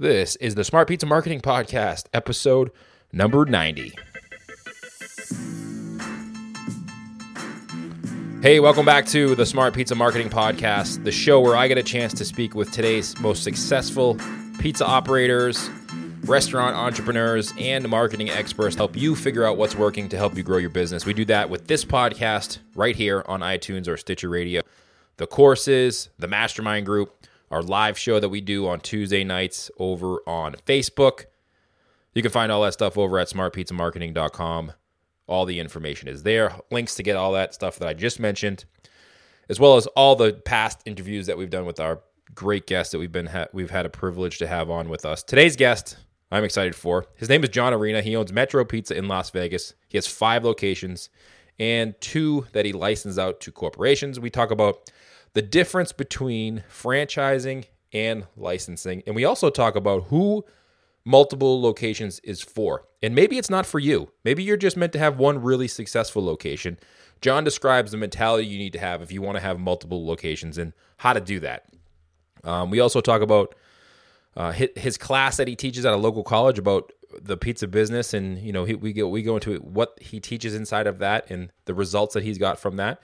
This is the Smart Pizza Marketing Podcast, episode number 90. Hey, welcome back to the Smart Pizza Marketing Podcast, the show where I get a chance to speak with today's most successful pizza operators, restaurant entrepreneurs, and marketing experts help you figure out what's working to help you grow your business. We do that with this podcast right here on iTunes or Stitcher Radio. The courses, the mastermind group, our live show that we do on Tuesday nights over on Facebook. You can find all that stuff over at smartpizzamarketing.com. All the information is there. Links to get all that stuff that I just mentioned, as well as all the past interviews that we've done with our great guests that we've been ha- we've had a privilege to have on with us. Today's guest, I'm excited for. His name is John Arena. He owns Metro Pizza in Las Vegas. He has five locations and two that he licensed out to corporations. We talk about the difference between franchising and licensing. And we also talk about who multiple locations is for. And maybe it's not for you. Maybe you're just meant to have one really successful location. John describes the mentality you need to have if you want to have multiple locations and how to do that. Um, we also talk about uh, his, class that he teaches at a local college about the pizza business, and you know he, we go we go into what he teaches inside of that and the results that he's got from that.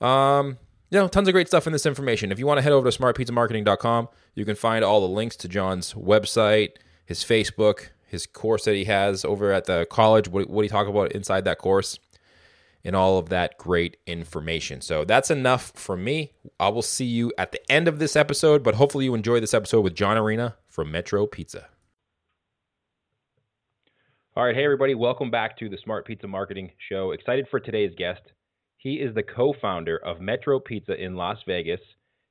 Um, you know, tons of great stuff in this information. If you want to head over to smartpizzamarketing.com, you can find all the links to John's website, his Facebook, his course that he has over at the college, what, what he talk about inside that course, and all of that great information. So that's enough from me. I will see you at the end of this episode, but hopefully you enjoy this episode with John Arena from Metro Pizza. All right, hey everybody, welcome back to the Smart Pizza Marketing Show. Excited for today's guest. He is the co founder of Metro Pizza in Las Vegas.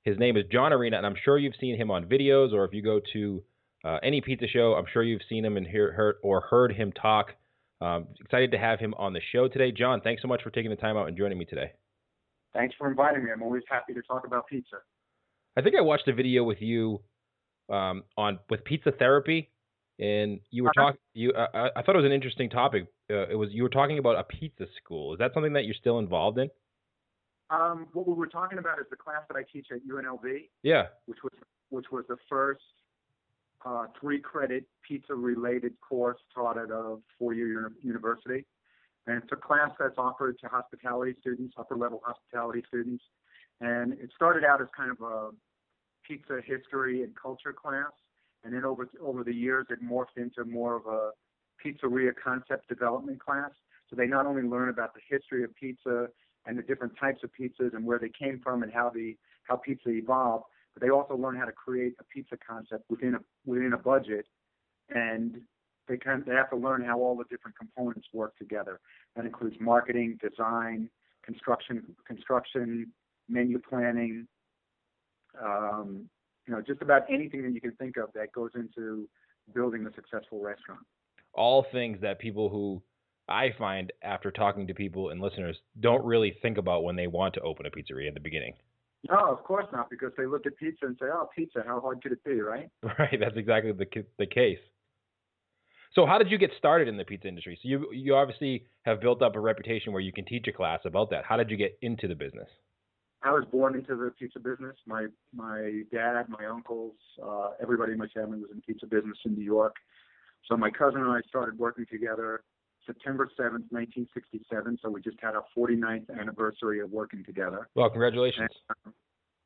His name is John Arena, and I'm sure you've seen him on videos, or if you go to uh, any pizza show, I'm sure you've seen him and hear, heard or heard him talk. Um, excited to have him on the show today. John, thanks so much for taking the time out and joining me today. Thanks for inviting me. I'm always happy to talk about pizza. I think I watched a video with you um, on with pizza therapy, and you were uh-huh. talking. You, uh, I thought it was an interesting topic uh, it was you were talking about a pizza school. Is that something that you're still involved in? Um, what we were talking about is the class that I teach at UNLV. Yeah. Which was which was the first uh, three credit pizza related course taught at a four year university. And it's a class that's offered to hospitality students, upper level hospitality students. And it started out as kind of a pizza history and culture class. And then over over the years, it morphed into more of a pizzeria concept development class. So they not only learn about the history of pizza and the different types of pizzas and where they came from and how the how pizza evolved, but they also learn how to create a pizza concept within a within a budget, and they can they have to learn how all the different components work together. That includes marketing, design, construction, construction, menu planning, um, you know, just about anything that you can think of that goes into building a successful restaurant all things that people who I find after talking to people and listeners don't really think about when they want to open a pizzeria at the beginning. No, of course not, because they look at pizza and say, "Oh, pizza, how hard could it be?" Right? Right. That's exactly the the case. So, how did you get started in the pizza industry? So, you you obviously have built up a reputation where you can teach a class about that. How did you get into the business? I was born into the pizza business. My my dad, my uncles, uh, everybody in my family was in pizza business in New York. So my cousin and I started working together September 7th, 1967. So we just had our 49th anniversary of working together. Well, congratulations. And, um,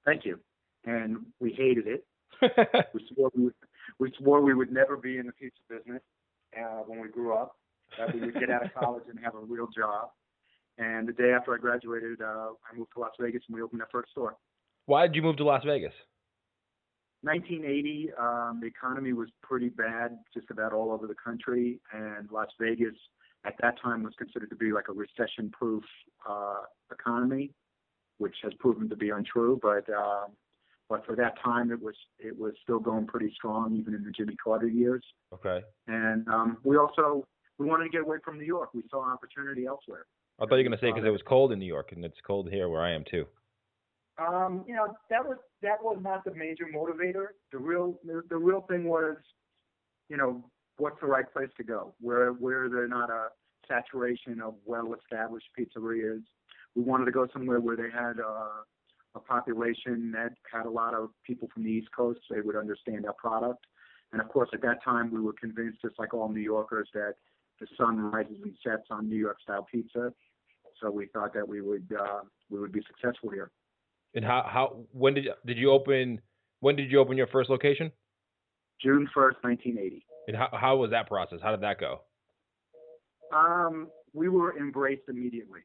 thank you. And we hated it. we, swore we, would, we swore we would never be in the pizza business uh, when we grew up, that we would get out of college and have a real job. And the day after I graduated, uh, I moved to Las Vegas and we opened our first store. Why did you move to Las Vegas? 1980, um, the economy was pretty bad just about all over the country, and Las Vegas at that time was considered to be like a recession-proof uh, economy, which has proven to be untrue. But uh, but for that time, it was it was still going pretty strong, even in the Jimmy Carter years. Okay. And um, we also we wanted to get away from New York. We saw opportunity elsewhere. I thought you were going to say because it was cold in New York, and it's cold here where I am too. Um, you know, that was that was not the major motivator. The real the, real thing was, you know, what's the right place to go? Where where there's not a saturation of well-established pizzerias. We wanted to go somewhere where they had a population that had a lot of people from the East Coast. So they would understand our product. And of course, at that time, we were convinced, just like all New Yorkers, that the sun rises and sets on New York style pizza. So we thought that we would uh, we would be successful here. And how how when did did you open when did you open your first location? June first, nineteen eighty. And how how was that process? How did that go? Um, we were embraced immediately.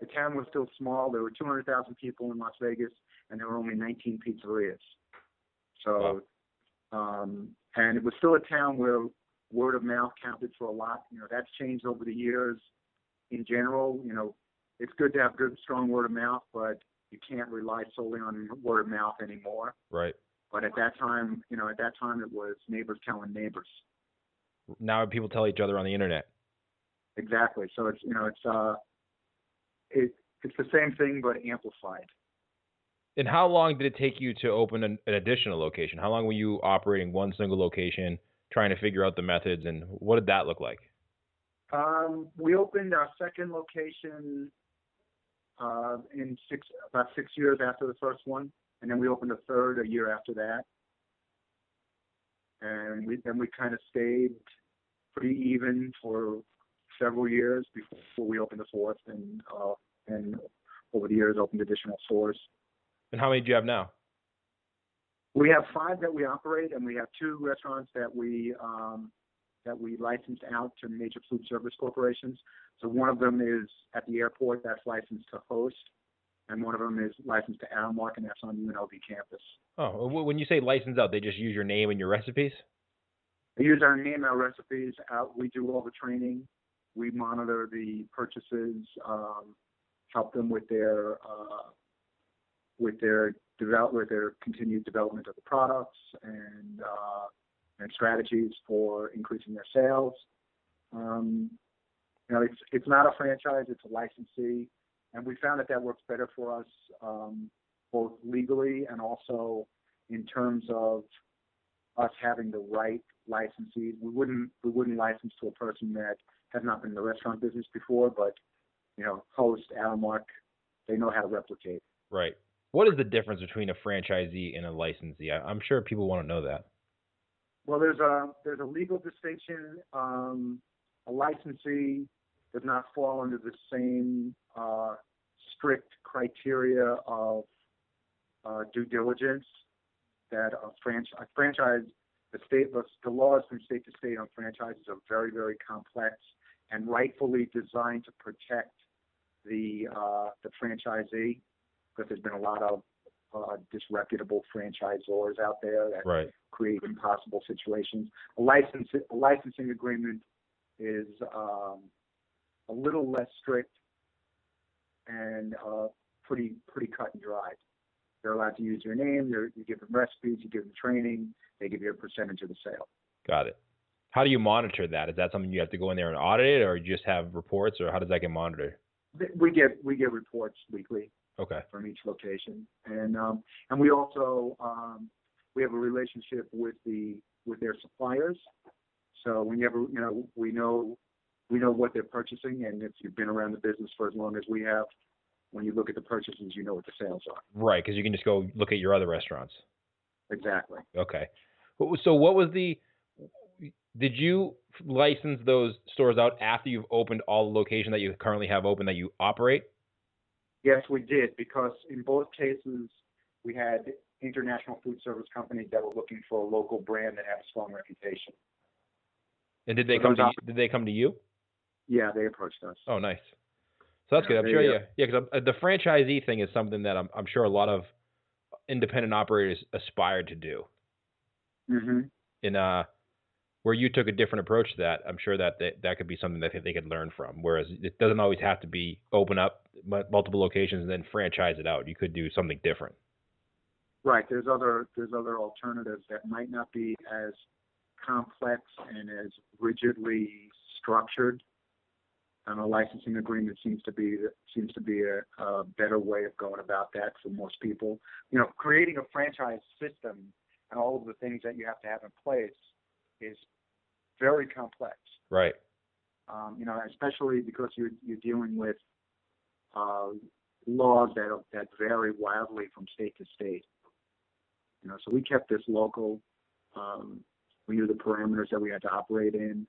The town was still small. There were 200,000 people in Las Vegas, and there were only 19 pizzerias. So, um, and it was still a town where word of mouth counted for a lot. You know, that's changed over the years. In general, you know, it's good to have good, strong word of mouth, but you can't rely solely on word of mouth anymore. Right. But at that time, you know, at that time it was neighbors telling neighbors. Now people tell each other on the internet. Exactly. So it's you know it's uh it it's the same thing but amplified. And how long did it take you to open an, an additional location? How long were you operating one single location, trying to figure out the methods, and what did that look like? Um, we opened our second location uh, in six about six years after the first one, and then we opened a third a year after that. And we then we kind of stayed pretty even for several years before we opened the fourth, and uh, and over the years opened additional stores. And how many do you have now? We have five that we operate, and we have two restaurants that we um, that we license out to major food service corporations. So one of them is at the airport that's licensed to host, and one of them is licensed to Aramark, and that's on UNLV campus. Oh, when you say license out, they just use your name and your recipes. They use our name, our recipes. Out, we do all the training. We monitor the purchases, um, help them with their uh, with their develop with their continued development of the products and uh, and strategies for increasing their sales. Um, you know, it's it's not a franchise; it's a licensee, and we found that that works better for us um, both legally and also in terms of us having the right licensee. We wouldn't we wouldn't license to a person that has not been in the restaurant business before, but you know, host Aramark, they know how to replicate. Right. What is the difference between a franchisee and a licensee? I, am sure people want to know that. Well, there's a there's a legal distinction. Um, a licensee does not fall under the same uh, strict criteria of uh, due diligence that a, franchise. a franchise. The state, the, the laws from state to state on franchises are very, very complex and rightfully designed to protect the uh, the franchisee because there's been a lot of uh, disreputable franchisors out there that right. create impossible situations. A license a licensing agreement is um, a little less strict and uh, pretty pretty cut and dried. They're allowed to use your name. you give them recipes. You give them training. They give you a percentage of the sale. Got it. How do you monitor that? Is that something you have to go in there and audit it, or you just have reports, or how does that get monitored? We get we get reports weekly. Okay. From each location, and um, and we also um, we have a relationship with the with their suppliers. So whenever you know we know we know what they're purchasing, and if you've been around the business for as long as we have, when you look at the purchases, you know what the sales are. Right, because you can just go look at your other restaurants. Exactly. Okay. So what was the did you license those stores out after you've opened all the location that you currently have open that you operate? Yes, we did because in both cases we had international food service companies that were looking for a local brand that had a strong reputation. And did they so come to you, did they come to you? Yeah, they approached us. Oh, nice. So that's yeah, good. I'm sure. Yeah, yeah. Because uh, the franchisee thing is something that I'm, I'm sure a lot of independent operators aspire to do. Mm-hmm. In uh, where you took a different approach to that, I'm sure that they, that could be something that they could learn from. Whereas it doesn't always have to be open up multiple locations and then franchise it out. You could do something different. Right. There's other there's other alternatives that might not be as complex and as rigidly structured. And a licensing agreement seems to be seems to be a, a better way of going about that for most people. You know, creating a franchise system and all of the things that you have to have in place is very complex. Right. Um, you know, especially because you're you're dealing with uh, laws that that vary wildly from state to state. You know, so we kept this local. Um, We knew the parameters that we had to operate in,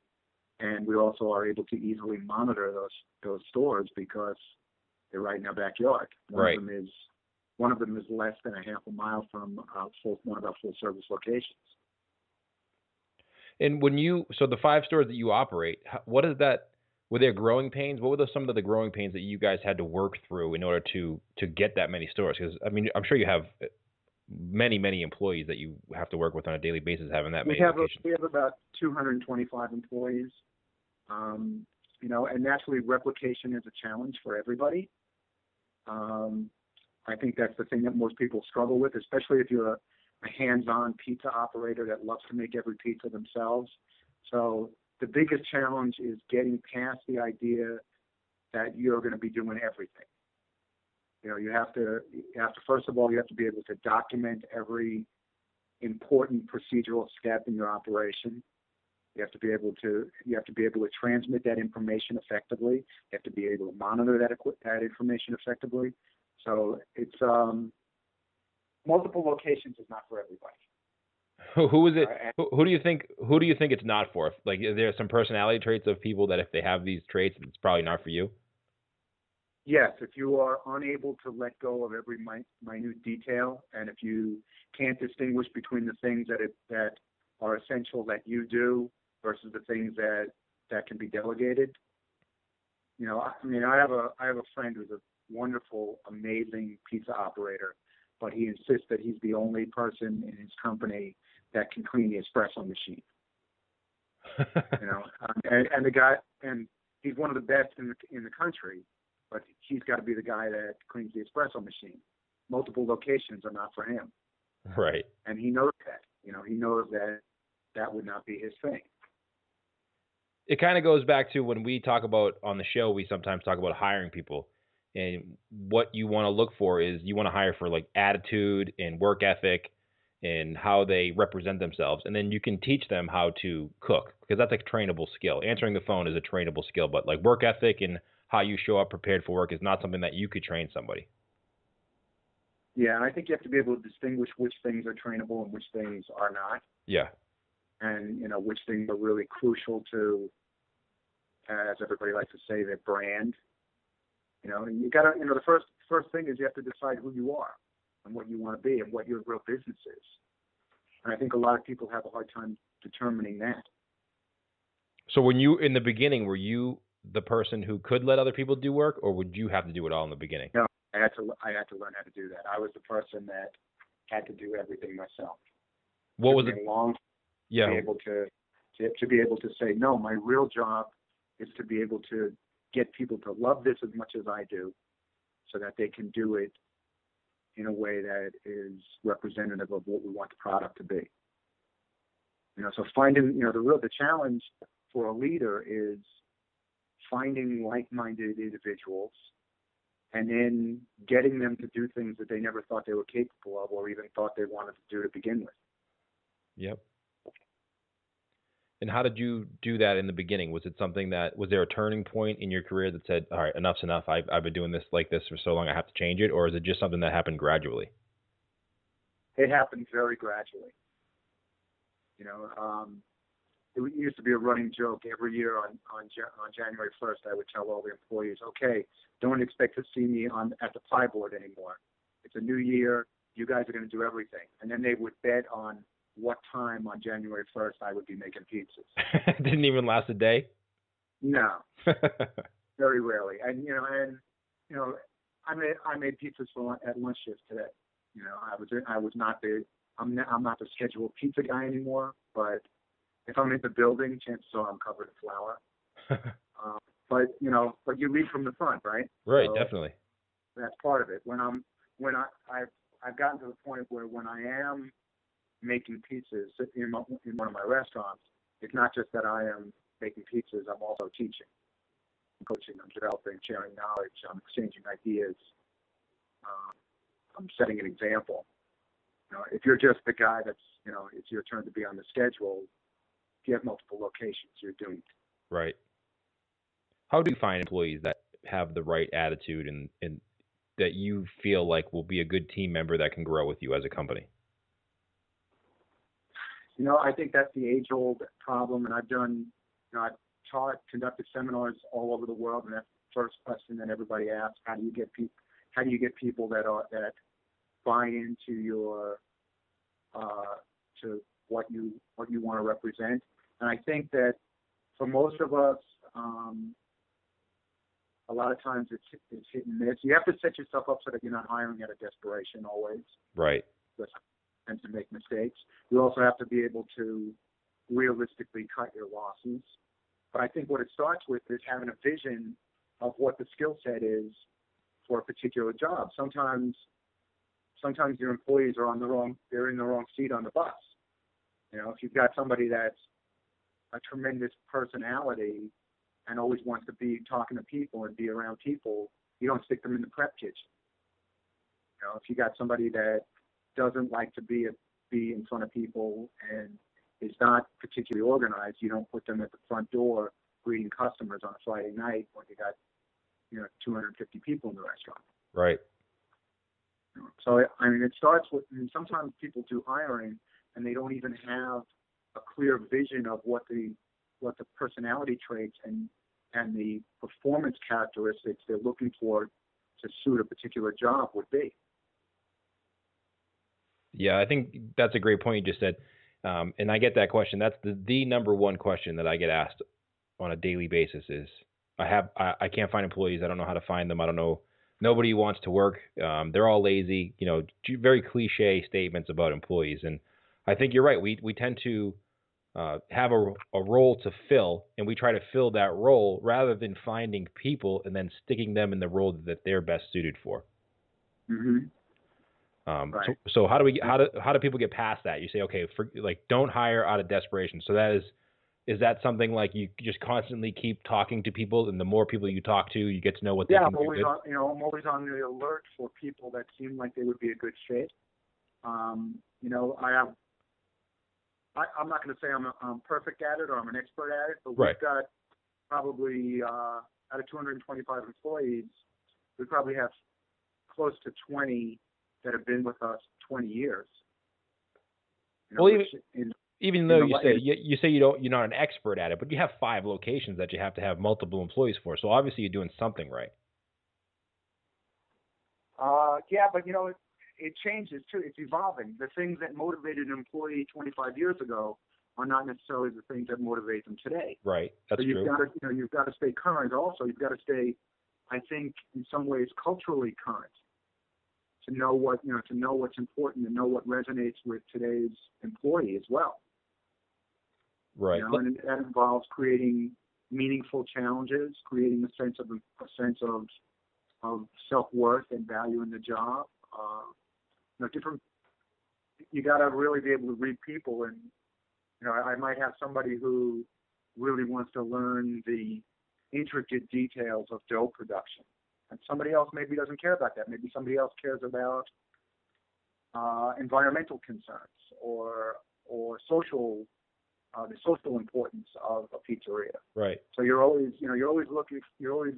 and we also are able to easily monitor those those stores because they're right in our backyard. One Right. of them is one of them is less than a half a mile from uh, full, one of our full service locations. And when you so the five stores that you operate, what is that? Were there growing pains? What were some of the growing pains that you guys had to work through in order to to get that many stores? Because I mean, I'm sure you have uh, many many employees that you have to work with on a daily basis having that we many have locations. we have about 225 employees. Um, you know, and naturally replication is a challenge for everybody. Um, I think that's the thing that most people struggle with, especially if you're a, a hands-on pizza operator that loves to make every pizza themselves. So the biggest challenge is getting past the idea that you're going to be doing everything. You know, you have to, you have to first of all, you have to be able to document every important procedural step in your operation. You have to be able to you have to be able to transmit that information effectively. You have to be able to monitor that that information effectively. So it's um, multiple locations is not for everybody. Who, who is it? Who, who do you think? Who do you think it's not for? Like, are there some personality traits of people that if they have these traits, it's probably not for you? Yes, if you are unable to let go of every mi- minute detail, and if you can't distinguish between the things that it, that are essential that you do versus the things that that can be delegated, you know, I I mean, I have a I have a friend who's a wonderful, amazing pizza operator, but he insists that he's the only person in his company that can clean the espresso machine. You know, um, and, and the guy, and he's one of the best in the in the country, but he's got to be the guy that cleans the espresso machine. Multiple locations are not for him, right. and he knows that. You know, he knows that that would not be his thing. It kind of goes back to when we talk about on the show we sometimes talk about hiring people. And what you want to look for is you want to hire for like attitude and work ethic and how they represent themselves. And then you can teach them how to cook because that's a trainable skill. Answering the phone is a trainable skill but like work ethic and how you show up prepared for work is not something that you could train somebody. Yeah, and I think you have to be able to distinguish which things are trainable and which things are not, yeah and you know which things are really crucial to, as everybody likes to say, their brand. You know, and you got to, you know, the first first thing is you have to decide who you are and what you want to be and what your real business is. And I think a lot of people have a hard time determining that. so when you in the beginning were you the person who could let other people do work or would you have to do it all in the beginning No, I had to I had to learn how to do that. I was the person that had to do everything myself. what was it long yeah be able to, to to be able to say no. My real job is to be able to get people to love this as much as I do, so that they can do it in a way that is representative of what we want the product to be. You know, so finding you know the real the challenge for a leader is finding like-minded individuals and then getting them to do things that they never thought they were capable of or even thought they wanted to do to begin with. Yep. And how did you do that in the beginning? Was it something that was there a turning point in your career that said, "All right, enough's enough. I've I've been doing this like this for so long. I have to change it," or is it just something that happened gradually? it happened very gradually. You know, um, it used to be a running joke every year on on, on January 1st. I would tell all the employees, "Okay, don't expect to see me on at the pie board anymore. It's a new year. You guys are going to do everything." And then they would bet on what time on January 1st I would be making pizzas. Didn't even last a day. No, very rarely. And you know, and you know, I made I made pizzas for at lunch shift today. You know, I was I was not the I'm not, I'm not the scheduled pizza guy anymore. But if I'm in the building, chances are I'm covered in flour. Um, but you know, but you lead from the front, right? right, So- definitely. That's part of it. When I'm when I I've I've gotten to the point where when I am making pizzas in, one of my restaurants, it's not just that I am making pizzas. I'm also teaching, I'm coaching, I'm developing, sharing knowledge, I'm exchanging ideas. Um, I'm setting an example. You know, if you're just the guy that's, you know, it's your turn to be on the schedule. If you have multiple locations, you're doomed. Right. How do you find employees that have the right attitude and and that you feel like will be a good team member that can grow with you as a company? You know, I think that's the age-old problem, and I've done, you know, I've taught, conducted seminars all over the world, and that's the first question that everybody asks: How do you get people? How do you get people that are that buy into your uh, to what you what you want to represent? And I think that for most of us, um, a lot of times it's it's hit and miss. You have to set yourself up so that you're not hiring out of desperation always. Right. And to make mistakes. You also have to be able to realistically cut your losses. But I think what it starts with is having a vision of what the skill set is for a particular job. Sometimes sometimes your employees are on the wrong they're in the wrong seat on the bus. You know, if you've got somebody that's a tremendous personality and always wants to be talking to people and be around people, you don't stick them in the prep kitchen. You know, if you got somebody that doesn't like to be a, be in front of people and is not particularly organized, you don't put them at the front door greeting customers on a Friday night when you got you know 250 people in the restaurant. Right. So I mean, it starts with. I mean, sometimes people do hiring and they don't even have a clear vision of what the what the personality traits and and the performance characteristics they're looking for to suit a particular job would be. Yeah, I think that's a great point you just said. Um, and I get that question. That's the, the number one question that I get asked on a daily basis is I have I, I can't find employees. I don't know how to find them. I don't know. Nobody wants to work. Um, they're all lazy. You know, very cliche statements about employees. And I think you're right. We we tend to uh, have a, a role to fill, and we try to fill that role rather than finding people and then sticking them in the role that they're best suited for. Mm-hmm. Um, Right. so, so how do we how do how do people get past that? You say, okay, for, like don't hire out of desperation. So that is is that something like you just constantly keep talking to people, and the more people you talk to, you get to know what they Yeah, can I'm always on, you know, I'm always on the alert for people that seem like they would be a good fit. Um, you know, I have. I, I'm not going to say I'm, I'm perfect at it or I'm an expert at it, but we've got probably uh, out of 225 employees, we probably have close to 20 that have been with us 20 years. You know, Well, which in, Even though you say you, you say you don't you're not an expert at it, but you have five locations that you have to have multiple employees for. So obviously you're doing something right. Uh, yeah, but you know, it, it changes too. It's evolving. The things that motivated an employee 25 years ago are not necessarily the things that motivate them today. Right. That's so you've true. got to, you know, you've got to stay current. Also, you've got to stay, I think, in some ways, culturally current. To know what you know, to know what's important, and know what resonates with today's employee as well. right. You know, and that involves creating meaningful challenges, creating a sense of a sense of of self worth and value in the job. Uh, you know, different. You got to really be able to read people, and you know, I, I might have somebody who really wants to learn the intricate details of dough production, and somebody else maybe doesn't care about that. Maybe somebody else cares about uh, environmental concerns or or social uh, the social importance of a pizzeria. right. So you're always, you know, you're always looking, you're always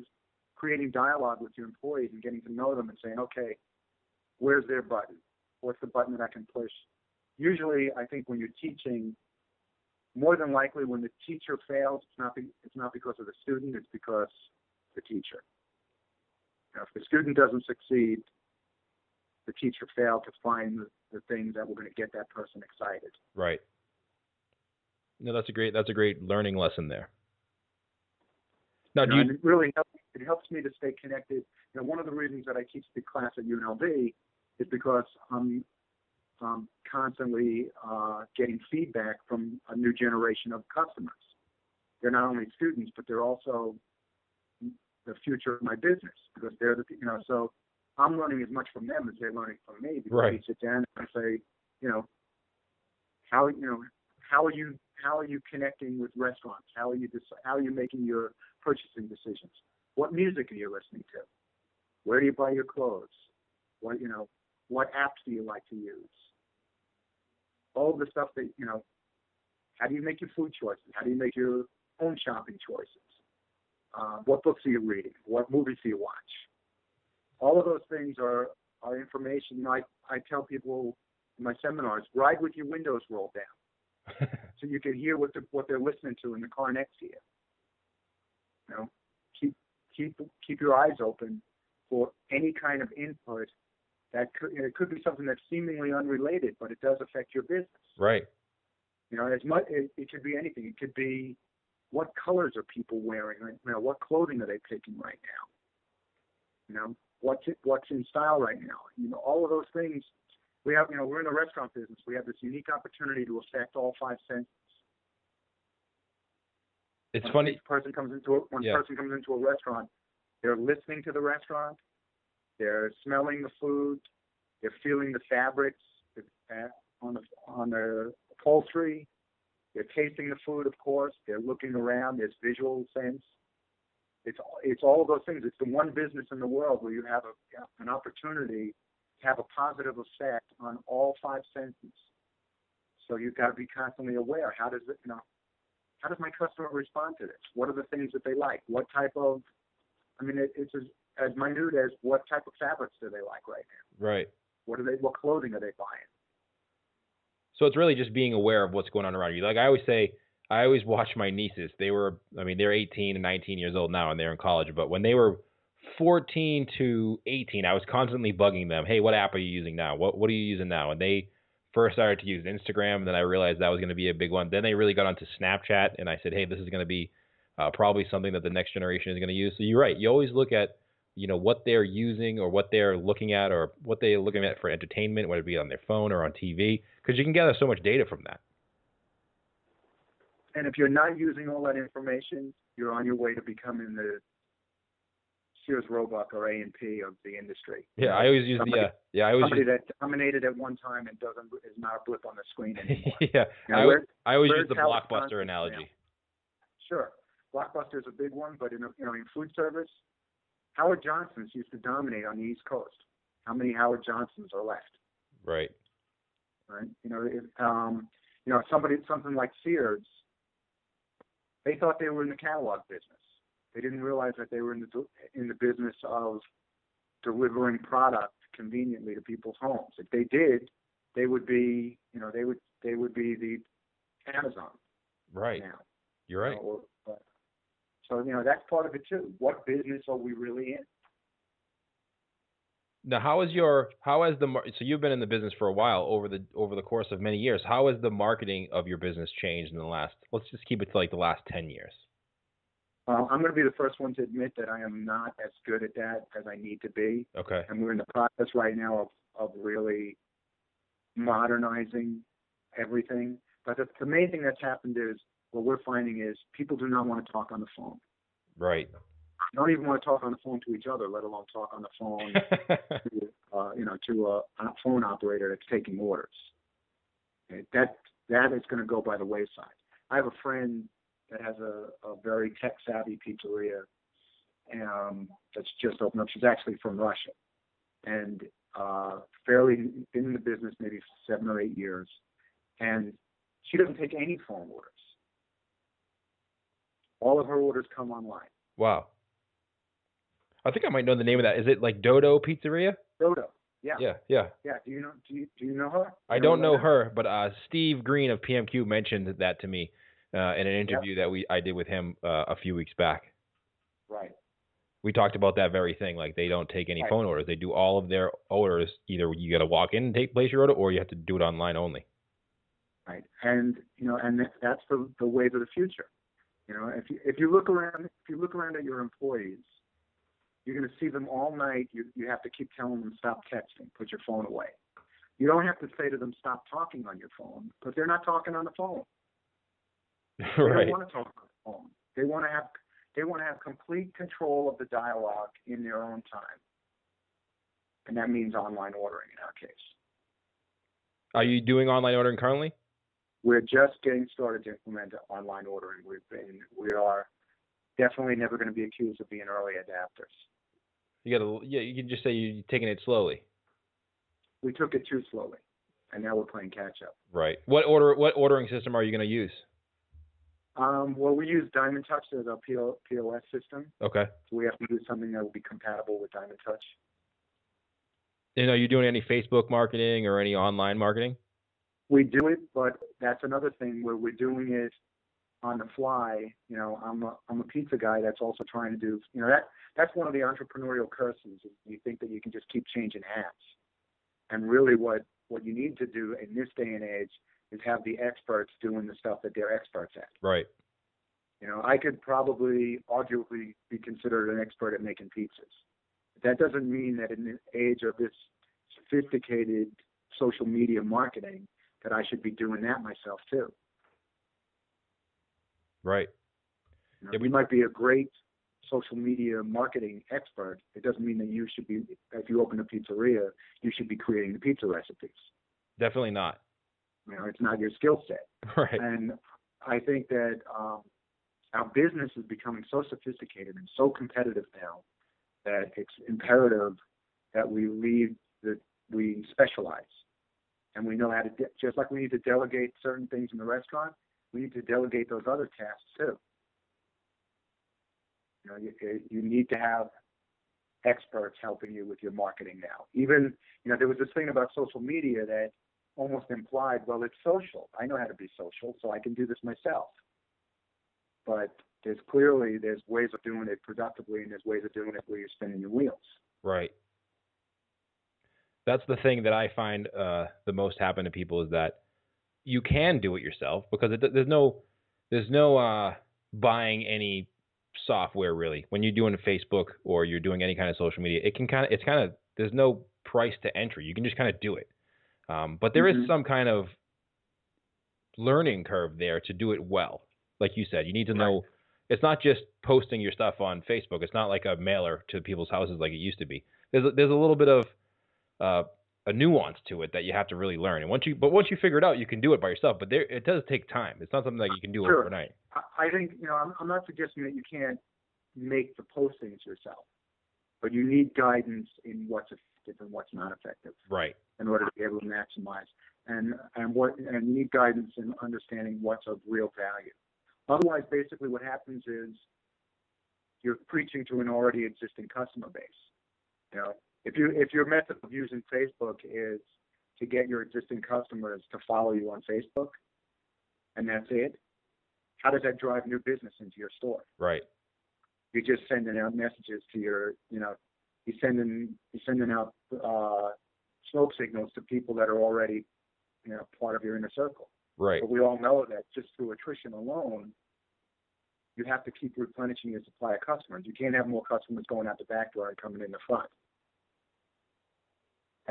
creating dialogue with your employees and getting to know them and saying, okay, where's their button? What's the button that I can push? Usually, I think when you're teaching, more than likely when the teacher fails, it's not be, it's not because of the student, it's because the teacher. Know, if the student doesn't succeed, the teacher failed to find the, the things that were going to get that person excited. Right. No, that's a great that's a great learning lesson there. Now, You do know, you, it really helps, it helps me to stay connected. You know, one of the reasons that I teach the class at UNLV is because I'm um, constantly uh, getting feedback from a new generation of customers. They're not only students, but they're also the future of my business because they're the you know. So I'm learning as much from them as they're learning from me because Right. we sit down and I say, you know, how you know how are you how are you connecting with restaurants? How are you how are you making your purchasing decisions? What music are you listening to? Where do you buy your clothes? What you know, what apps do you like to use? All the stuff that you know. How do you make your food choices? How do you make your own shopping choices? Uh, what books are you reading? What movies do you watch? All of those things are are information. You know, I I tell people in my seminars, ride with your windows rolled down. so you can hear what the, what they're listening to in the car next to you. You know, keep keep keep your eyes open for any kind of input that could it could be something that's seemingly unrelated, but it does affect your business. Right. You know, as much it, it could be anything. It could be what colors are people wearing? right now? what clothing are they picking right now? You know, what's it, what's in style right now? You know, all of those things. We have, you know, we're in the restaurant business. We have this unique opportunity to affect all five senses. It's when funny. person comes into a, when Yeah. a person comes into a restaurant, they're listening to the restaurant, they're smelling the food, they're feeling the fabrics uh, on the on the upholstery, they're tasting the food, of course, they're looking around, there's visual sense. It's it's all of those things. It's the one business in the world where you have a, an opportunity to have a positive effect on all five senses. So you've got to be constantly aware. How does it, you know, how does my customer respond to this? What are the things that they like? What type of, I mean, it, it's as, as minute as what type of fabrics do they like right now? Right. What are they? What clothing are they buying? So it's really just being aware of what's going on around you. Like I always say, I always watch my nieces. They were, I mean, they're 18 and 19 years old now, and they're in college. But when they were 14 to 18, I was constantly bugging them. Hey, what app are you using now? What What are you using now? And they first started to use Instagram, and then I realized that was going to be a big one. Then they really got onto Snapchat, and I said, hey, this is going to be uh, probably something that the next generation is going to use. So you're right. You always look at you know what they're using or what they're looking at or what they're looking at for entertainment, whether it be on their phone or on TV, because you can gather so much data from that. And if you're not using all that information, you're on your way to becoming the Sears Roebuck or A and P of the industry. Yeah, I always use the uh, yeah, I always Somebody use, that dominated at one time and doesn't is not a blip on the screen anymore. yeah, know, I, where- I always use the blockbuster analogy. now? Sure, Blockbuster is a big one, but in you know in food service, Howard Johnson's used to dominate on the East Coast. How many Howard Johnsons are left? Right. Right. You know, if, um, you know somebody something like Sears, they thought they were in the catalog business. They didn't realize that they were in the in the business of delivering product conveniently to people's homes. If they did, they would be, you know, they would they would be the Amazon Right. now. You're right. you know, so you know that's part of it too. What business are we really in? Now, how is your how has the so you've been in the business for a while over the over the course of many years? How has the marketing of your business changed in the last? Let's just keep it to like the last ten years. Uh, I'm going to be the first one to admit that I am not as good at that as I need to be, Okay. and we're in the process right now of of really modernizing everything. But the, the main thing that's happened is what we're finding is people do not want to talk on the phone. Right. They don't even want to talk on the phone to each other, let alone talk on the phone to, uh, you know, to a, a phone operator that's taking orders. Okay, That that is going to go by the wayside. I have a friend that has a, a very tech savvy pizzeria um, that's just opened up. She's actually from Russia, and uh, fairly been in the business maybe seven or eight years, and she doesn't take any phone orders. All of her orders come online. wow. I think I might know the name of that. Is it like Dodo Pizzeria? Dodo. Yeah. Yeah. Yeah. Yeah. Do you know? Do you, do you know her? I don't know her, but uh, Steve Green of PMQ mentioned that to me uh, in an interview that we I did with him uh, a few weeks back. Right. We talked about that very thing. Like they don't take any Right. phone orders. They do all of their orders. Either you got to walk in and take place your order, or you have to do it online only. right? And you know, and that's the the wave of the future. You know, if you if you look around, if you look around at your employees, you're going to see them all night. You you have to keep telling them stop texting, put your phone away. You don't have to say to them stop talking on your phone, because they're not talking on the phone. They don't want to talk on the phone. They want to have they want to have complete control of the dialogue in their own time, and that means online ordering in our case. Are you doing online ordering currently? We're just getting started to implement online ordering. We've been, we are definitely never going to be accused of being early adapters. You got to. Yeah. You can just say you're taking it slowly. We took it too slowly, and now we're playing catch up. Right. What order? What ordering system are you going to use? Um, well, we use Diamond Touch as our PO, POS system, Okay. so we have to do something that will be compatible with Diamond Touch. And are you doing any Facebook marketing or any online marketing? We do it, but that's another thing where we're doing it on the fly. You know, I'm a I'm a pizza guy that's also trying to do. You know that that's one of the entrepreneurial curses. Is you think that you can just keep changing hats, and really what what you need to do in this day and age is have the experts doing the stuff that they're experts at. Right. You know, I could probably arguably be considered an expert at making pizzas. That doesn't mean that in the age of this sophisticated social media marketing that I should be doing that myself too. Right. You know, yeah, we might be a great social media marketing expert. It doesn't mean that you should be, if you open a pizzeria, you should be creating the pizza recipes. Definitely not. You know, it's not your skill set. Right. And I think that um, our business is becoming so sophisticated and so competitive now that it's imperative that we lead that we specialize and we know how to de- just like we need to delegate certain things in the restaurant we need to delegate those other tasks too. You know you, you need to have experts helping you with your marketing now. Even you know there was this thing about social media that almost implied well it's social. I know how to be social so i can do this myself. But there's clearly there's ways of doing it productively and there's ways of doing it where you're spinning your wheels. Right that's the thing that I find uh, the most happen to people is that you can do it yourself because it, there's no there's no uh, buying any software really when you're doing Facebook or you're doing any kind of social media. It can kind of it's kind of there's no price to entry. You can just kind of do it, um, but there mm-hmm. is some kind of learning curve there to do it well. Like you said, you need to know. Right. It's not just posting your stuff on Facebook. It's not like a mailer to people's houses like it used to be. There's a, there's a little bit of uh, a nuance to it that you have to really learn. And once you, but once you figure it out, you can do it by yourself. But there, it does take time. It's not something that you can do sure. overnight. I think you know, I'm, I'm not suggesting that you can't make the postings yourself, but you need guidance in what's effective and what's not effective. Right. In order to be able to maximize, and and what and you need guidance in understanding what's of real value. Otherwise, basically, what happens is you're preaching to an already existing customer base. You know, if you if your method of using Facebook is to get your existing customers to follow you on Facebook, and that's it, how does that drive new business into your store? Right. You're just sending out messages to your, you know, you're sending you're sending out uh, smoke signals to people that are already, you know, part of your inner circle. Right. But we all know that just through attrition alone, you have to keep replenishing your supply of customers. You can't have more customers going out the back door and coming in the front.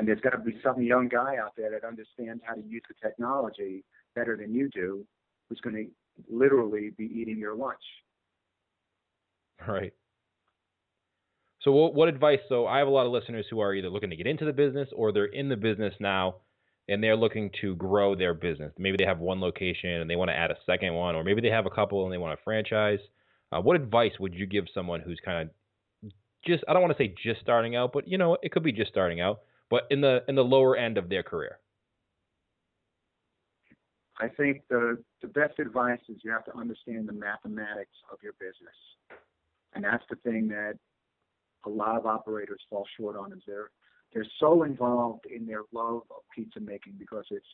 And there's got to be some young guy out there that understands how to use the technology better than you do, who's going to literally be eating your lunch. Right. So, what, what advice? So, I have a lot of listeners who are either looking to get into the business or they're in the business now and they're looking to grow their business. Maybe they have one location and they want to add a second one, or maybe they have a couple and they want to franchise. Uh, what advice would you give someone who's kind of just, I don't want to say just starting out, but you know, it could be just starting out but in the in the lower end of their career? I think the the best advice is you have to understand the mathematics of your business, and that's the thing that a lot of operators fall short on. Is they're they're so involved in their love of pizza making because it's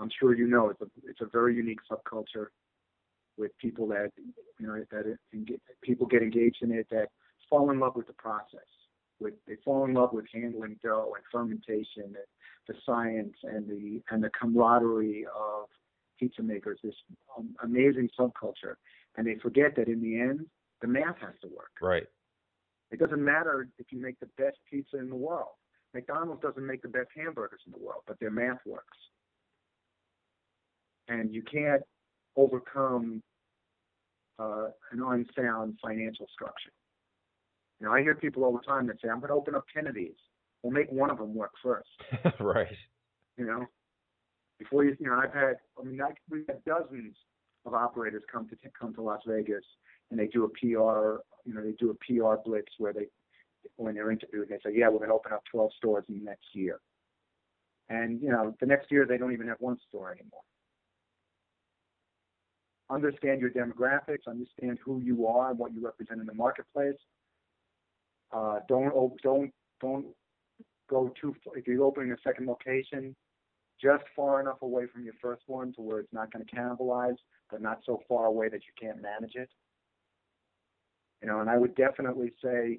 I'm sure you know it's a it's a very unique subculture with people that you know that people get engaged in it that fall in love with the process with they fall in love with handling dough and fermentation and the science and the and the camaraderie of pizza makers, this um, amazing subculture, and they forget that in the end the math has to work. Right. It doesn't matter if you make the best pizza in the world. McDonald's doesn't make the best hamburgers in the world, but their math works. And you can't overcome uh, an unsound financial structure. You know, I hear people all the time that say, "I'm going to open up ten of these. We'll make one of them work first. right. You know, before you, you know, I've had, I mean, I, we've had dozens of operators come to come to Las Vegas, and they do a PR, you know, they do a PR blitz where they, when they're interviewed, they say, "Yeah, we're going to open up 12 stores in the next year." And you know, the next year they don't even have one store anymore. Understand your demographics, understand who you are and what you represent in the marketplace, uh, don't don't don't go too. If you're opening a second location, just far enough away from your first one to where it's not going to cannibalize, but not so far away that you can't manage it. You know, and I would definitely say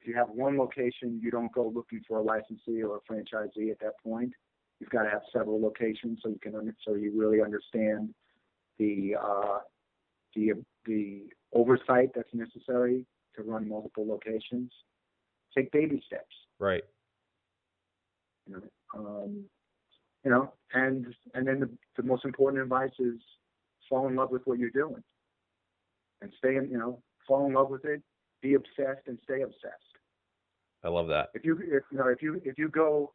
if you have one location, you don't go looking for a licensee or a franchisee at that point. You've got to have several locations so you can so you really understand the uh, the the oversight that's necessary to run multiple locations. Take baby steps. Right. You know, um, you know, and and then the, the most important advice is fall in love with what you're doing, and stay in. You know, fall in love with it, be obsessed, and stay obsessed. I love that. If you if you know if you if you go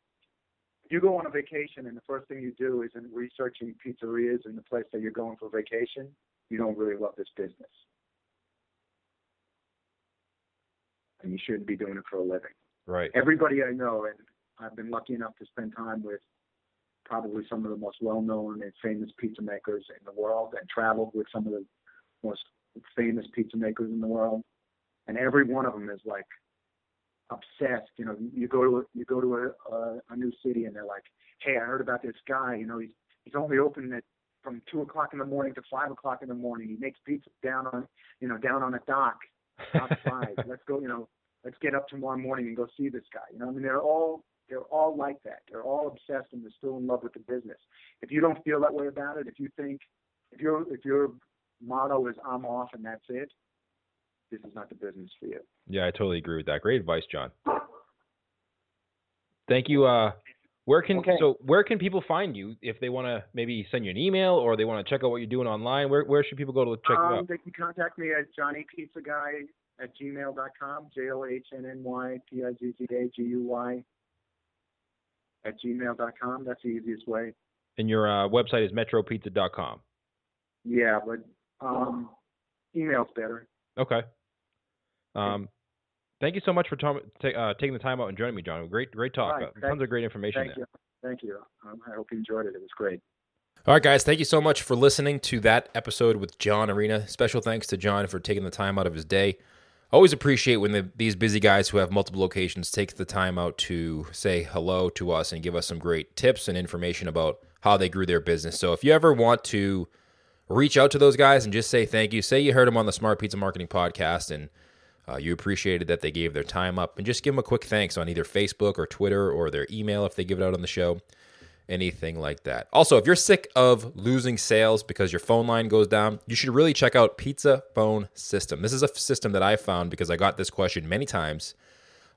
if you go on a vacation and the first thing you do is in researching pizzerias in the place that you're going for vacation, you don't really love this business. And you shouldn't be doing it for a living. Right. Everybody I know, and I've been lucky enough to spend time with probably some of the most well-known and famous pizza makers in the world, and traveled with some of the most famous pizza makers in the world. And every one of them is like obsessed. You know, you go to a, you go to a, a, a new city, and they're like, "Hey, I heard about this guy. You know, he's he's only open at from two o'clock in the morning to five o'clock in the morning. He makes pizza down on you know down on a dock outside. let's go. You know, let's get up tomorrow morning and go see this guy. You know, I mean, they're all they're all like that. They're all obsessed and they're still in love with the business. If you don't feel that way about it, if you think if your if your motto is I'm off and that's it, this is not the business for you. Yeah, I totally agree with that. Great advice, John. Thank you. Uh, where can Okay. so where can people find you if they want to maybe send you an email or they want to check out what you're doing online? Where where should people go to check um, you out? They can contact me at Johnny Pizza Guy at gmail.com, J O H N N Y P I Z Z A G U Y at gmail.com. That's the easiest way. And your uh, website is metropizza.com. Yeah, but um, email's better. Okay. Um, thank you so much for tom- ta- uh, taking the time out and joining me, John. Great great talk. Right, Uh, thank- tons of great information Thank there. you. Thank you. Um, I hope you enjoyed it. It was great. All right, guys, thank you so much for listening to that episode with John Arena. Special thanks to John for taking the time out of his day. Always appreciate when the, these busy guys who have multiple locations take the time out to say hello to us and give us some great tips and information about how they grew their business. So if you ever want to reach out to those guys and just say thank you, say you heard them on the Smart Pizza Marketing Podcast and uh, you appreciated that they gave their time up, and just give them a quick thanks on either Facebook or Twitter or their email if they give it out on the show anything like that. Also, if you're sick of losing sales because your phone line goes down, you should really check out Pizza Phone System. This is a system that I found because I got this question many times.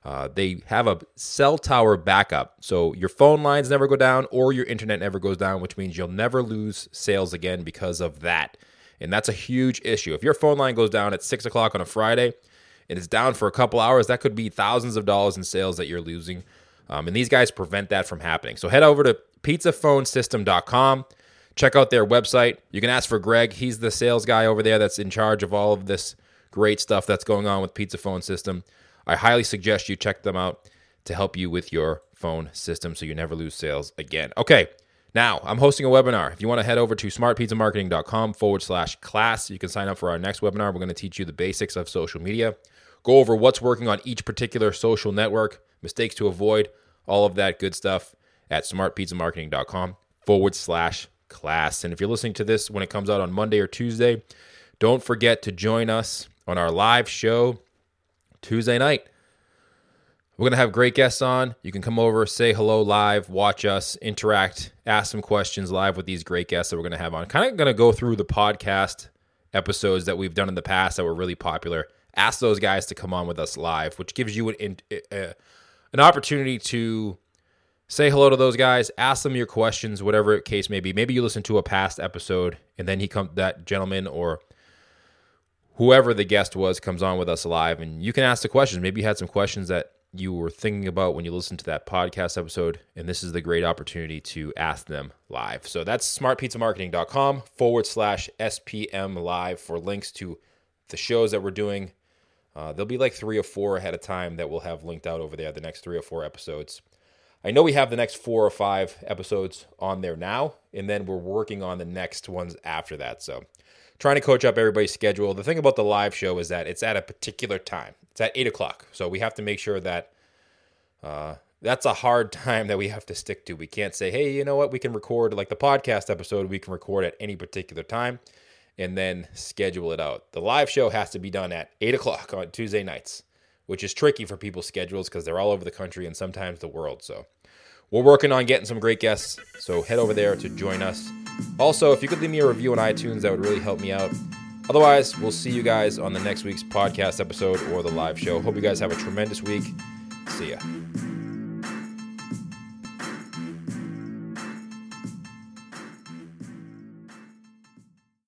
Uh, they have a cell tower backup, so your phone lines never go down or your internet never goes down, which means you'll never lose sales again because of that. And that's a huge issue. If your phone line goes down at six o'clock on a Friday and it's down for a couple hours, that could be thousands of dollars in sales that you're losing. Um, and these guys prevent that from happening. So head over to pizzaphonesystem.com. Check out their website. You can ask for Greg. He's the sales guy over there that's in charge of all of this great stuff that's going on with Pizza Phone System. I highly suggest you check them out to help you with your phone system so you never lose sales again. Okay, now I'm hosting a webinar. If you want to head over to smartpizzamarketing.com forward slash class, you can sign up for our next webinar. We're going to teach you the basics of social media, go over what's working on each particular social network, mistakes to avoid, all of that good stuff at smartpizzamarketing.com forward slash class. And if you're listening to this when it comes out on Monday or Tuesday, don't forget to join us on our live show Tuesday night. We're going to have great guests on. You can come over, say hello live, watch us, interact, ask some questions live with these great guests that we're going to have on. Kind of going to go through the podcast episodes that we've done in the past that were really popular. Ask those guys to come on with us live, which gives you an, uh, an opportunity to say hello to those guys, ask them your questions, whatever case may be. Maybe you listen to a past episode and then he come that gentleman or whoever the guest was comes on with us live and you can ask the questions. Maybe you had some questions that you were thinking about when you listened to that podcast episode, and this is the great opportunity to ask them live. So that's smartpizzamarketing.com forward slash SPM live for links to the shows that we're doing. Uh, there'll be like three or four ahead of time that we'll have linked out over there, the next three or four episodes. I know we have the next four or five episodes on there now, and then we're working on the next ones after that. So trying to coach up everybody's schedule. The thing about the live show is that it's at a particular time. It's at eight o'clock, so we have to make sure that uh, that's a hard time that we have to stick to. We can't say, hey, you know what, we can record like the podcast episode, we can record at any particular time and then schedule it out. The live show has to be done at eight o'clock on Tuesday nights, which is tricky for people's schedules because they're all over the country and sometimes the world. So we're working on getting some great guests. So head over there to join us. Also, if you could leave me a review on iTunes, that would really help me out. Otherwise, we'll see you guys on the next week's podcast episode or the live show. Hope you guys have a tremendous week. See ya.